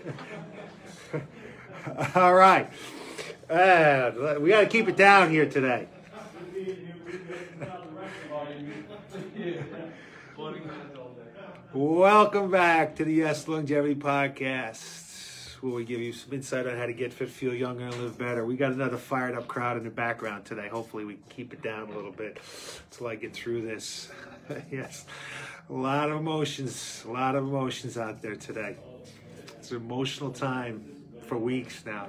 All right. Uh, we got to keep it down here today. Welcome back to the Yes Longevity Podcast, where we give you some insight on how to get fit, feel younger, and live better. We got another fired up crowd in the background today. Hopefully, we can keep it down a little bit until I get through this. yes, a lot of emotions, a lot of emotions out there today. An emotional time for weeks now.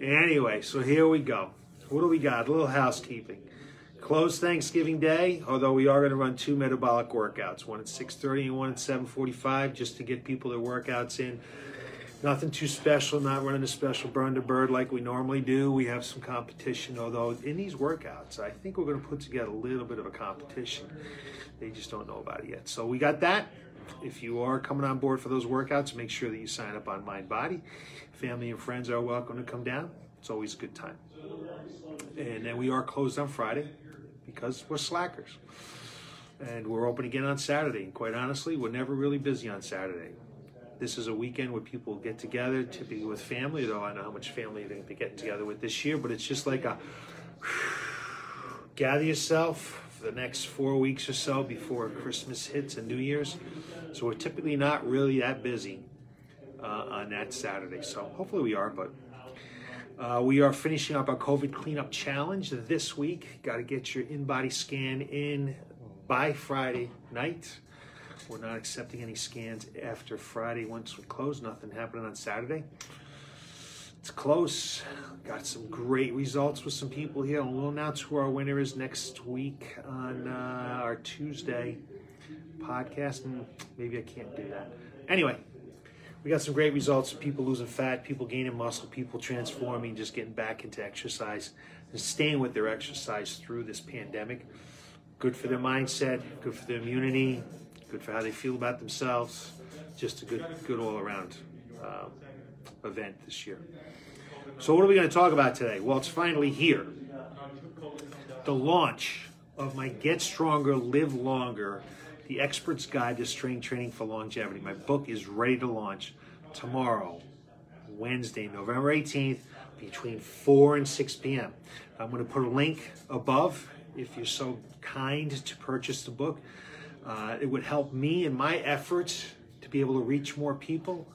Anyway, so here we go. What do we got? A little housekeeping. Close Thanksgiving Day, although we are going to run two metabolic workouts, one at 6.30 and one at 7.45, just to get people their workouts in. Nothing too special, not running a special burn to bird like we normally do. We have some competition, although in these workouts, I think we're going to put together a little bit of a competition. They just don't know about it yet. So we got that. If you are coming on board for those workouts, make sure that you sign up on Mindbody. Family and friends are welcome to come down. It's always a good time. And then we are closed on Friday because we're slackers. And we're open again on Saturday. And quite honestly, we're never really busy on Saturday. This is a weekend where people get together, typically with family, though I know how much family they're going to be getting together with this year, but it's just like a gather yourself the next four weeks or so before Christmas hits and New Year's. So we're typically not really that busy uh, on that Saturday. So hopefully we are, but uh, we are finishing up our COVID cleanup challenge this week. Got to get your InBody scan in by Friday night. We're not accepting any scans after Friday once we close. Nothing happening on Saturday. It's close. Got some great results with some people here. And we'll announce who our winner is next week on uh, our Tuesday podcast. And maybe I can't do that. Anyway, we got some great results of people losing fat, people gaining muscle, people transforming, just getting back into exercise and staying with their exercise through this pandemic. Good for their mindset, good for their immunity, good for how they feel about themselves. Just a good, good all around um, event this year. So, what are we going to talk about today? Well, it's finally here. The launch of my Get Stronger, Live Longer the Expert's Guide to Strength Training for Longevity. My book is ready to launch tomorrow, Wednesday, November 18th, between 4 and 6 p.m. I'm going to put a link above if you're so kind to purchase the book. Uh, it would help me in my efforts to be able to reach more people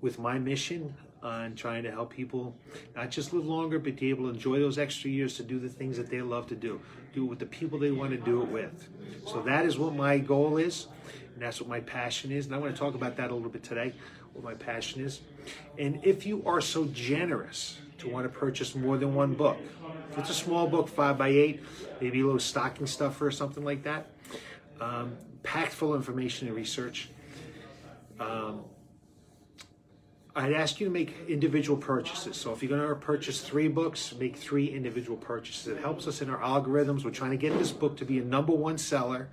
with my mission on trying to help people not just live longer, but be able to enjoy those extra years to do the things that they love to do. Do it with the people they want to do it with. So that is what my goal is, and that's what my passion is. And I want to talk about that a little bit today, what my passion is. And if you are so generous to want to purchase more than one book, it's a small book, five by eight, maybe a little stocking stuffer or something like that, um, packed full of information and research. Um, I'd ask you to make individual purchases. So if you're going to purchase three books, make three individual purchases. It helps us in our algorithms. We're trying to get this book to be a number one seller.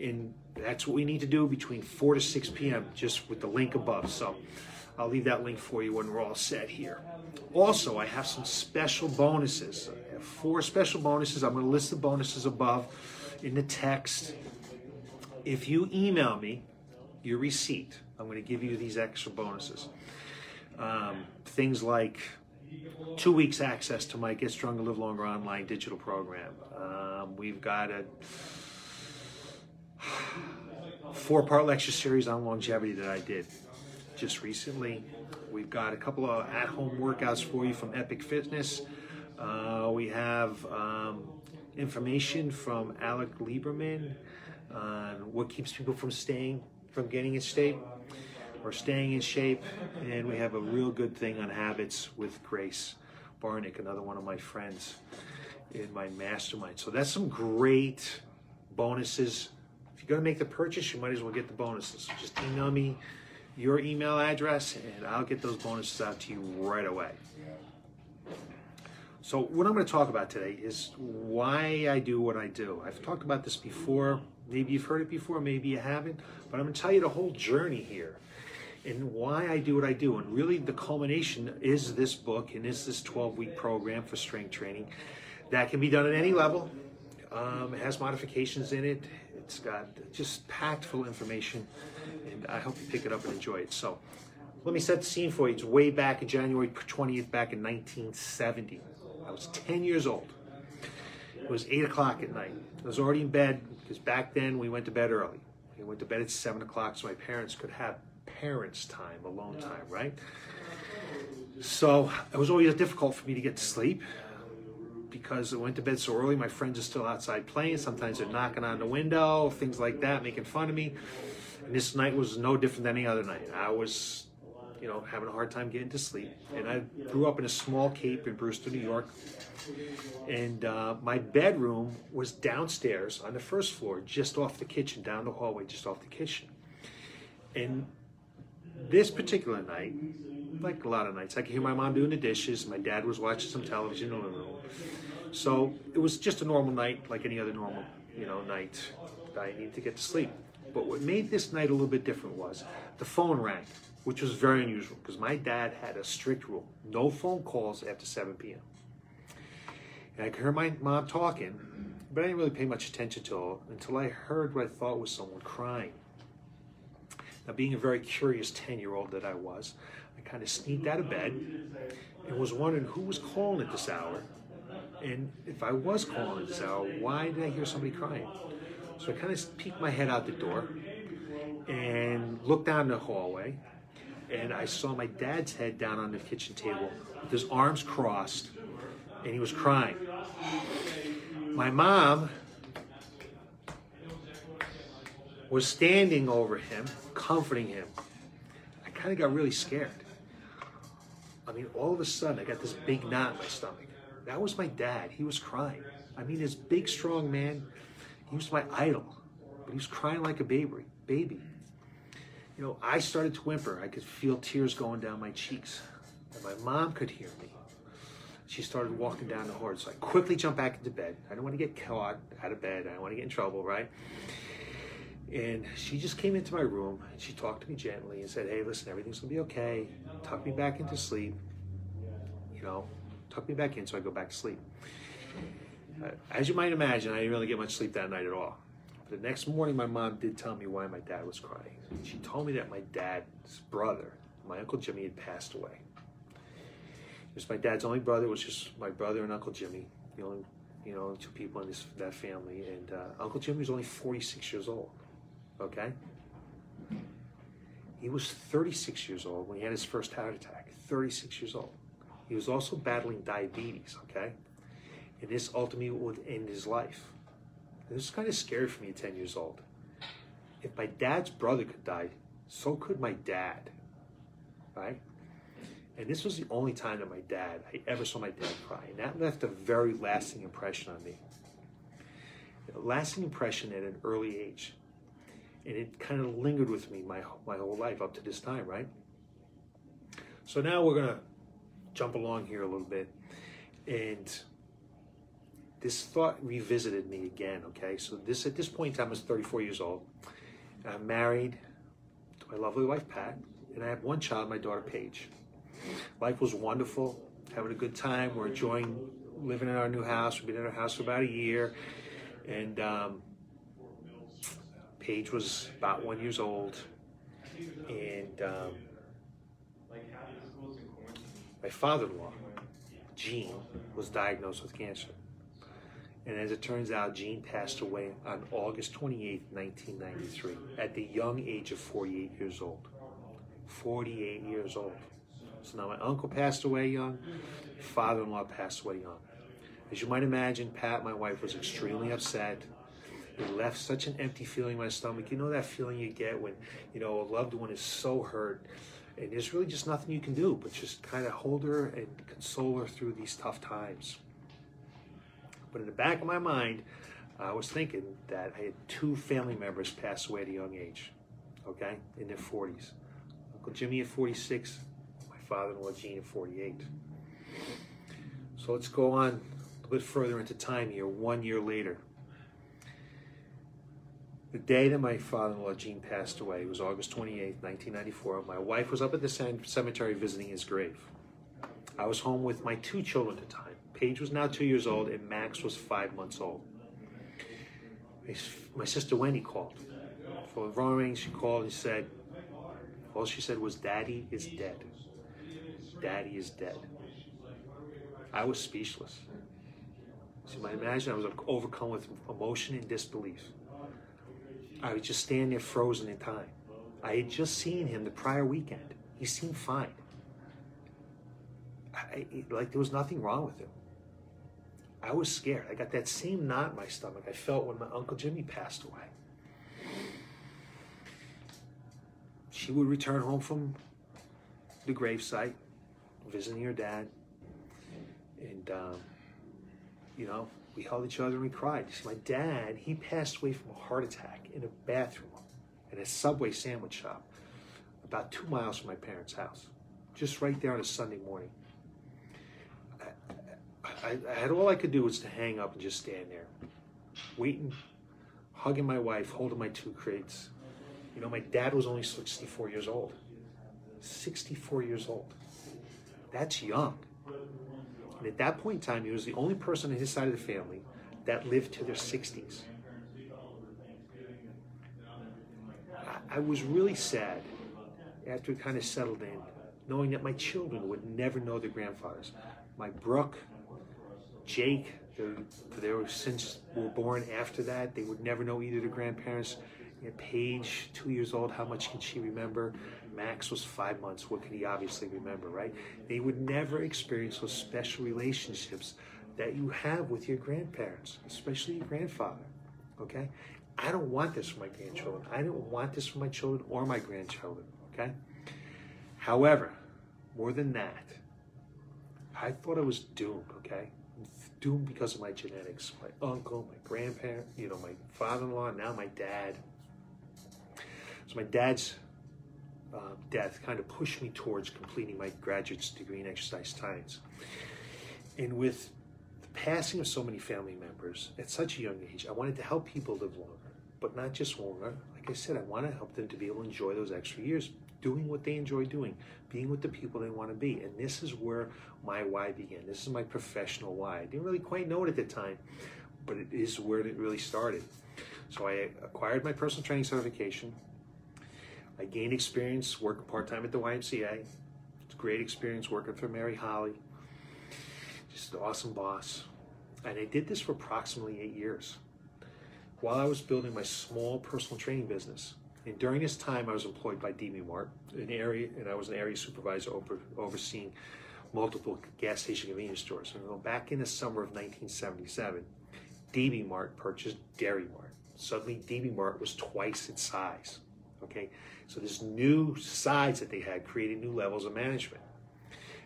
And that's what we need to do between 4 to 6 p.m., just with the link above. So I'll leave that link for you when we're all set here. Also, I have some special bonuses. I have four special bonuses. I'm going to list the bonuses above in the text. If you email me your receipt, I'm going to give you these extra bonuses. Um, things like two weeks access to my Get Stronger, Live Longer online digital program. Um, we've got a four part lecture series on longevity that I did just recently. We've got a couple of at home workouts for you from Epic Fitness. Uh, we have um, information from Alec Lieberman on what keeps people from staying, from getting in shape or staying in shape. And we have a real good thing on habits with Grace Barnick, another one of my friends in my mastermind. So that's some great bonuses. If you're going to make the purchase, you might as well get the bonuses. So just email me your email address and I'll get those bonuses out to you right away. So, what I'm going to talk about today is why I do what I do. I've talked about this before. Maybe you've heard it before, maybe you haven't, but I'm going to tell you the whole journey here and why I do what I do. And really, the culmination is this book and is this 12 week program for strength training that can be done at any level. Um, it has modifications in it. It's got just packed full information, and I hope you pick it up and enjoy it. So, let me set the scene for you. It's way back in January 20th, back in 1970. I was 10 years old. It was 8 o'clock at night. I was already in bed because back then we went to bed early. We went to bed at 7 o'clock so my parents could have parents' time, alone time, right? So it was always difficult for me to get to sleep because I went to bed so early. My friends are still outside playing. Sometimes they're knocking on the window, things like that, making fun of me. And this night was no different than any other night. I was, you know, having a hard time getting to sleep. And I grew up in a small cape in Brewster, New York. And uh, my bedroom was downstairs on the first floor, just off the kitchen, down the hallway, just off the kitchen. And this particular night, like a lot of nights, I could hear my mom doing the dishes. My dad was watching some television in the room. So it was just a normal night, like any other normal, you know, night. That I needed to get to sleep. But what made this night a little bit different was the phone rang, which was very unusual because my dad had a strict rule: no phone calls after 7 p.m. And I could hear my mom talking, but I didn't really pay much attention to her until I heard what I thought was someone crying. Now, being a very curious 10 year old that I was, I kind of sneaked out of bed and was wondering who was calling at this hour. And if I was calling at this hour, why did I hear somebody crying? So I kind of peeked my head out the door and looked down the hallway. And I saw my dad's head down on the kitchen table with his arms crossed, and he was crying. My mom was standing over him, comforting him. I kind of got really scared. I mean, all of a sudden, I got this big knot in my stomach. That was my dad. He was crying. I mean, this big, strong man, he was my idol, but he was crying like a baby. Baby. You know, I started to whimper. I could feel tears going down my cheeks, and my mom could hear me. She started walking down the hall, so I quickly jumped back into bed. I didn't want to get caught out of bed. I didn't want to get in trouble, right? And she just came into my room and she talked to me gently and said, Hey, listen, everything's gonna be okay. Tuck me back into sleep. You know, tuck me back in so I go back to sleep. Uh, as you might imagine, I didn't really get much sleep that night at all. But the next morning, my mom did tell me why my dad was crying. She told me that my dad's brother, my Uncle Jimmy, had passed away. It was my dad's only brother. It was just my brother and Uncle Jimmy, the only, you know, two people in this that family. And uh, Uncle Jimmy was only 46 years old. Okay? He was 36 years old when he had his first heart attack. 36 years old. He was also battling diabetes, okay? And this ultimately would end his life. And this is kind of scary for me at 10 years old. If my dad's brother could die, so could my dad, right? And this was the only time that my dad, I ever saw my dad cry. And that left a very lasting impression on me. A lasting impression at an early age and it kind of lingered with me my my whole life up to this time, right? So now we're gonna jump along here a little bit, and this thought revisited me again. Okay, so this at this point in time I was 34 years old. I'm married to my lovely wife Pat, and I have one child, my daughter Paige. Life was wonderful, having a good time. We're enjoying living in our new house. We've been in our house for about a year, and um, Paige was about one years old, and um, my father-in-law, Gene, was diagnosed with cancer. And as it turns out, Gene passed away on August 28, 1993, at the young age of 48 years old. 48 years old. So now my uncle passed away young, father-in-law passed away young. As you might imagine, Pat, my wife, was extremely upset it left such an empty feeling in my stomach. You know that feeling you get when, you know, a loved one is so hurt and there's really just nothing you can do but just kind of hold her and console her through these tough times. But in the back of my mind, I was thinking that I had two family members pass away at a young age, okay, in their 40s. Uncle Jimmy at 46, my father-in-law Gene at 48. So let's go on a little bit further into time here, one year later. The day that my father-in-law Gene passed away was August 28, 1994. My wife was up at the cemetery visiting his grave. I was home with my two children at the time. Paige was now two years old and Max was five months old. My sister Wendy called. For the phone ring, she called and said, All she said was, Daddy is dead. Daddy is dead. I was speechless. So you might imagine I was overcome with emotion and disbelief. I was just standing there frozen in time. I had just seen him the prior weekend. He seemed fine. I, like there was nothing wrong with him. I was scared. I got that same knot in my stomach I felt when my Uncle Jimmy passed away. She would return home from the gravesite, visiting her dad, and um, you know, we held each other and we cried. You see, my dad, he passed away from a heart attack in a bathroom at a Subway sandwich shop about two miles from my parents' house, just right there on a Sunday morning. I, I, had all I could do was to hang up and just stand there, waiting, hugging my wife, holding my two crates. You know, my dad was only 64 years old. 64 years old. That's young. And at that point in time, he was the only person on his side of the family that lived to their 60s. I, I was really sad after it kind of settled in, knowing that my children would never know their grandfathers. My Brooke, Jake, they were since were born after that. They would never know either the grandparents. Know, Paige, two years old, how much can she remember? Max was five months. What can he obviously remember, right? They would never experience those special relationships that you have with your grandparents, especially your grandfather. Okay? I don't want this for my grandchildren. I don't want this for my children or my grandchildren. Okay? However, more than that, I thought I was doomed, okay? Doomed because of my genetics. My uncle, my grandparent, you know, my father-in-law, now my dad. So my dad's uh, death kind of pushed me towards completing my graduate's degree in exercise science. And with the passing of so many family members at such a young age, I wanted to help people live longer, but not just longer. Like I said, I want to help them to be able to enjoy those extra years, doing what they enjoy doing, being with the people they want to be. And this is where my why began. This is my professional why. I didn't really quite know it at the time, but it is where it really started. So I acquired my personal training certification. I gained experience working part time at the YMCA. It's a great experience working for Mary Holly. Just an awesome boss. And I did this for approximately eight years while I was building my small personal training business. And during this time, I was employed by DB Mart, an area, and I was an area supervisor over, overseeing multiple gas station convenience stores. And back in the summer of 1977, DB Mart purchased Dairy Mart. Suddenly, DB Mart was twice its size. Okay, so this new size that they had created new levels of management,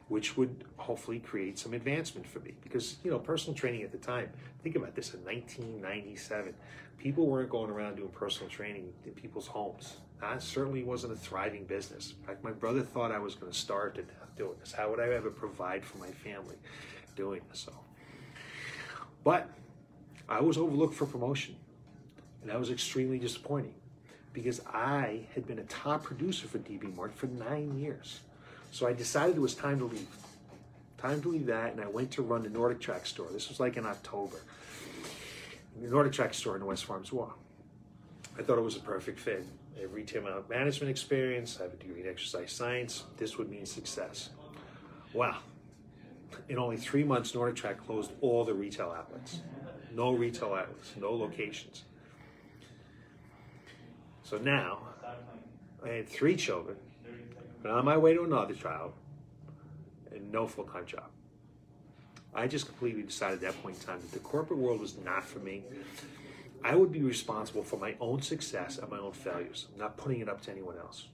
which would hopefully create some advancement for me. Because you know, personal training at the time. Think about this: in 1997, people weren't going around doing personal training in people's homes. That certainly wasn't a thriving business. In fact, my brother thought I was going to starve to death doing this. How would I ever provide for my family doing this? So, but I was overlooked for promotion, and that was extremely disappointing because I had been a top producer for DB Mart for nine years. So I decided it was time to leave. Time to leave that, and I went to run the NordicTrack store. This was like in October. The NordicTrack store in Westfarms Mall. I thought it was a perfect fit. I have retail management experience, I have a degree in exercise science. This would mean success. Wow. In only three months, NordicTrack closed all the retail outlets. No retail outlets, no locations. So now, I had three children, and on my way to another child, and no full time job. I just completely decided at that point in time that the corporate world was not for me. I would be responsible for my own success and my own failures. I'm not putting it up to anyone else.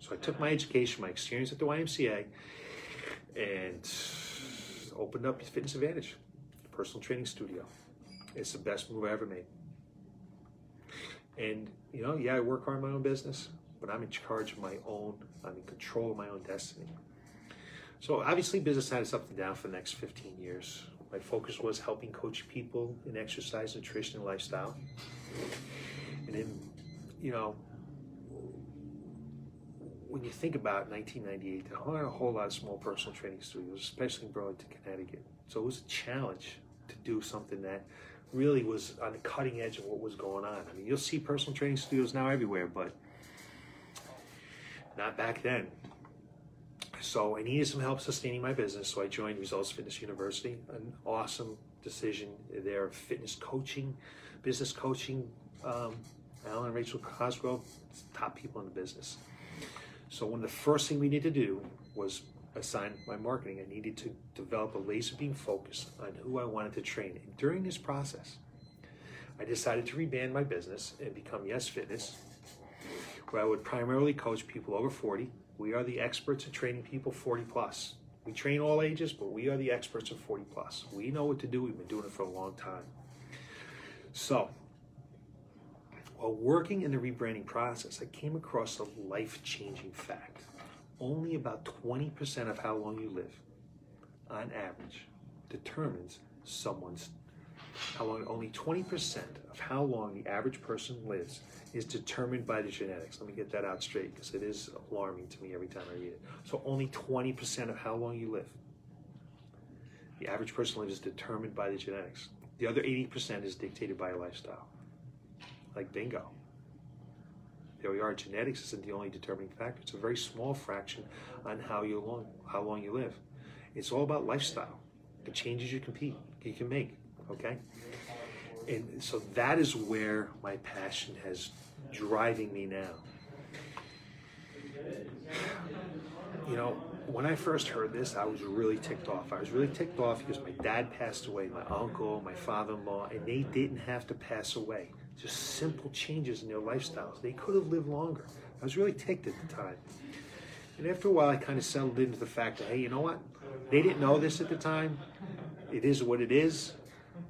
So I took my education, my experience at the YMCA, and opened up Fitness Advantage, a personal training studio. It's the best move I ever made. And, you know, yeah, I work hard in my own business, but I'm in charge of my own, I'm in control of my own destiny. So obviously business had its up and down for the next 15 years. My focus was helping coach people in exercise, nutrition, and lifestyle. And then, you know, when you think about 1998, there weren't a whole lot of small personal training studios, especially in Burlington, Connecticut. So it was a challenge to do something that really was on the cutting edge of what was going on. I mean, you'll see personal training studios now everywhere, but not back then. So I needed some help sustaining my business, so I joined Results Fitness University, an awesome decision. They're fitness coaching, business coaching. Um, Alwyn and Rachel Cosgrove, top people in the business. So one of the first thing we needed to do was assign my marketing. I needed to develop a laser beam focus on who I wanted to train. And during this process, I decided to rebrand my business and become Yes Fitness, where I would primarily coach people over 40. We are the experts at training people 40 plus. We train all ages, but we are the experts of 40 plus. We know what to do. We've been doing it for a long time. So, while working in the rebranding process, I came across a life changing fact. Only about 20% of how long you live, on average, determines someone's how long only 20% of how long the average person lives is determined by the genetics. Let me get that out straight because it is alarming to me every time I read it. So only 20% of how long you live. The average person lives is determined by the genetics. The other 80% is dictated by a lifestyle. Like bingo. There we are. Genetics isn't the only determining factor. It's a very small fraction on how you long how long you live. It's all about lifestyle, the changes you compete you can make okay? And so that is where my passion has driving me now. You know, when I first heard this, I was really ticked off. I was really ticked off because my dad passed away, my uncle, my father in law, and they didn't have to pass away. Just simple changes in their lifestyles. They could have lived longer. I was really ticked at the time. And after a while, I kind of settled into the fact that, hey, you know what? They didn't know this at the time. It is what it is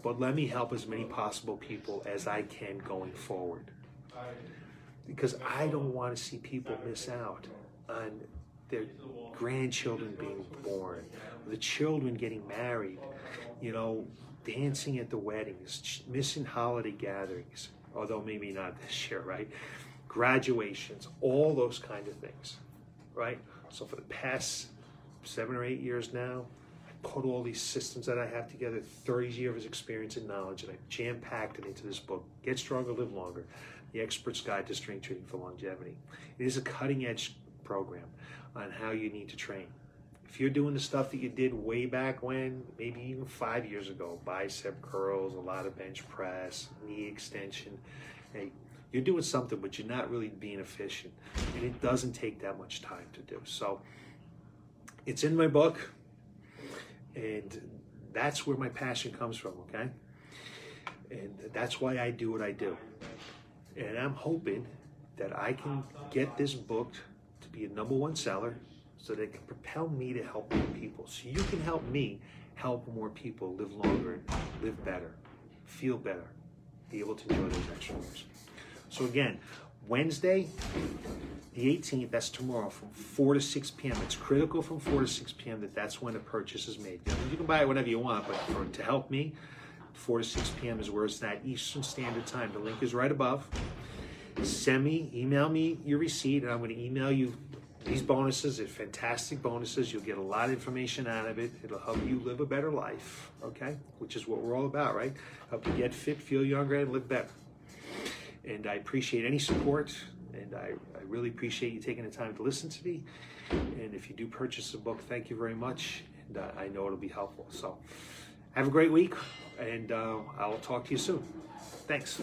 but let me help as many possible people as I can going forward. Because I don't want to see people miss out on their grandchildren being born, the children getting married, you know, dancing at the weddings, missing holiday gatherings, although maybe not this year, right? Graduations, all those kind of things, right? So for the past seven or eight years now, put all these systems that I have together, 30 years of experience and knowledge, and I jam packed it into this book Get Stronger, Live Longer The Expert's Guide to Strength Training for Longevity. It is a cutting edge program on how you need to train. If you're doing the stuff that you did way back when, maybe even five years ago, bicep curls, a lot of bench press, knee extension, hey, you're doing something, but you're not really being efficient. And it doesn't take that much time to do. So it's in my book. And that's where my passion comes from, okay? And that's why I do what I do. And I'm hoping that I can get this book to be a number one seller so that it can propel me to help more people. So you can help me help more people live longer, live better, feel better, be able to enjoy those extra years. So again, Wednesday, the 18th, that's tomorrow, from 4 to 6 p.m. It's critical from 4 to 6 p.m. that that's when a purchase is made. You can buy it whenever you want, but for, to help me, 4 to 6 p.m. is where it's at Eastern Standard Time. The link is right above. Send me, email me your receipt, and I'm going to email you these bonuses. They're fantastic bonuses. You'll get a lot of information out of it. It'll help you live a better life, okay? Which is what we're all about, right? Help you get fit, feel younger, and live better. And I appreciate any support and I, I really appreciate you taking the time to listen to me. And if you do purchase the book, thank you very much. And uh, I know it'll be helpful. So have a great week, and uh, I'll talk to you soon. Thanks.